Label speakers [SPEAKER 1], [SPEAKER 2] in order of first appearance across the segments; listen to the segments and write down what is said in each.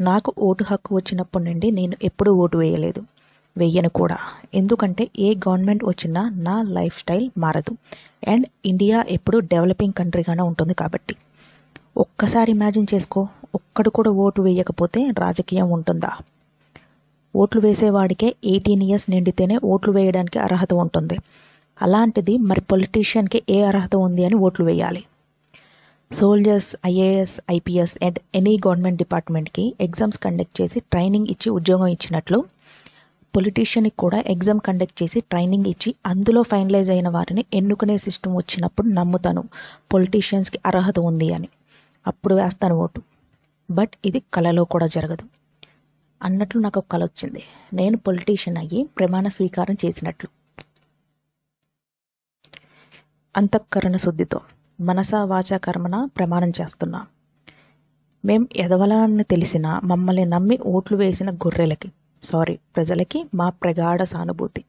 [SPEAKER 1] నాకు ఓటు హక్కు వచ్చినప్పటి నుండి నేను ఎప్పుడూ ఓటు వేయలేదు. వెయ్యను కూడా. ఎందుకంటే ఏ గవర్నమెంట్ వచ్చినా నా లైఫ్ స్టైల్ మారదు. అండ్ ఇండియా ఎప్పుడు డెవలపింగ్ కంట్రీగానే ఉంటుంది కాబట్టి. ఒక్కసారి ఇమాజిన్ చేసుకో. ఒక్కడు కూడా ఓటు వేయకపోతే రాజకీయం ఉంటుందా? ఓట్లు వేసేవాడికే ఎయిటీన్ ఇయర్స్ నిండితేనే ఓట్లు వేయడానికి అర్హత ఉంటుంది. అలాంటిది మరి పొలిటీషియన్కి ఏ అర్హత ఉంది అని ఓట్లు వేయాలి. Soldiers IAS IPS and any government డిపార్ట్మెంట్కి ఎగ్జామ్స్ కండక్ట్ చేసి ట్రైనింగ్ ఇచ్చి ఉద్యోగం ఇచ్చినట్లు పొలిటీషియన్కి కూడా ఎగ్జామ్ కండక్ట్ చేసి ట్రైనింగ్ ఇచ్చి అందులో ఫైనలైజ్ అయిన వారిని ఎన్నుకునే సిస్టమ్ వచ్చినప్పుడు నమ్ముతాను. పొలిటీషియన్స్కి అర్హత ఉంది అని. అప్పుడు వేస్తాను ఓటు. బట్ ఇది కళలో కూడా జరగదు. అన్నట్లు నాకు ఒక కళ వచ్చింది. నేను పొలిటీషియన్ అయ్యి ప్రమాణ స్వీకారం చేసినట్లు. అంతఃకరణ శుద్ధితో. మనస వాచ కర్మన ప్రమాణం చేస్తున్నా. మేం ఎదవలని తెలిసిన మమ్మల్ని నమ్మి ఓట్లు వేసిన గొర్రెలకి సారీ ప్రజలకి మా ప్రగాఢ సానుభూతి.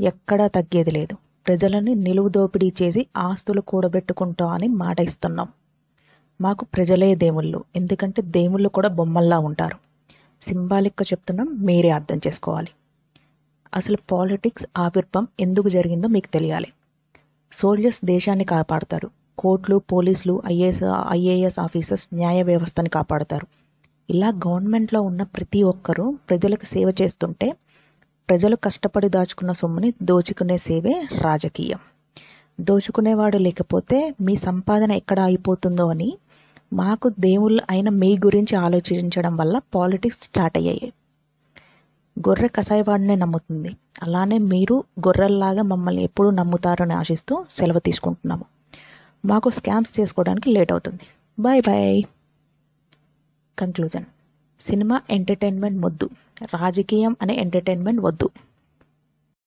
[SPEAKER 1] ఎక్కడా తగ్గేది లేదు. ప్రజలని నిలువు దోపిడీ చేసి ఆస్తులు కూడబెట్టుకుంటాం అని మాట ఇస్తున్నాం. మాకు ప్రజలే దేవుళ్ళు ఎందుకంటే దేవుళ్ళు కూడా బొమ్మల్లా ఉంటారు. సింబాలిక్గా చెప్తున్నాం మీరే అర్థం చేసుకోవాలి. అసలు పాలిటిక్స్ ఆవిర్భం ఎందుకు జరిగిందో మీకు తెలియాలి. సోల్జర్స్ దేశాన్ని కాపాడతారు. కోర్టులు పోలీసులు ఐఏఎస్ ఐఏఎస్ ఆఫీసర్స్ న్యాయ వ్యవస్థని కాపాడతారు. ఇలా గవర్నమెంట్లో ఉన్న ప్రతి ఒక్కరూ ప్రజలకు సేవ చేస్తుంటే ప్రజలు కష్టపడి దాచుకున్న సొమ్ముని దోచుకునే సేవే రాజకీయం. దోచుకునేవాడు లేకపోతే మీ సంపాదన ఎక్కడ అయిపోతుందో అని మాకు దేవుళ్ళు అయిన మీ గురించి ఆలోచించడం వల్ల పాలిటిక్స్ స్టార్ట్ అయ్యాయి. గొర్రె కసాయివాడినే నమ్ముతుంది. అలానే మీరు గొర్రెల్లాగా మమ్మల్ని ఎప్పుడూ నమ్ముతారని ఆశిస్తూ సెలవు తీసుకుంటున్నాము. మాకు స్కామ్స్ చేసుకోవడానికి లేట్ అవుతుంది. Bye bye conclusion cinema entertainment వద్దు. రాజకీయం అనే ఎంటర్టైన్మెంట్ వద్దు.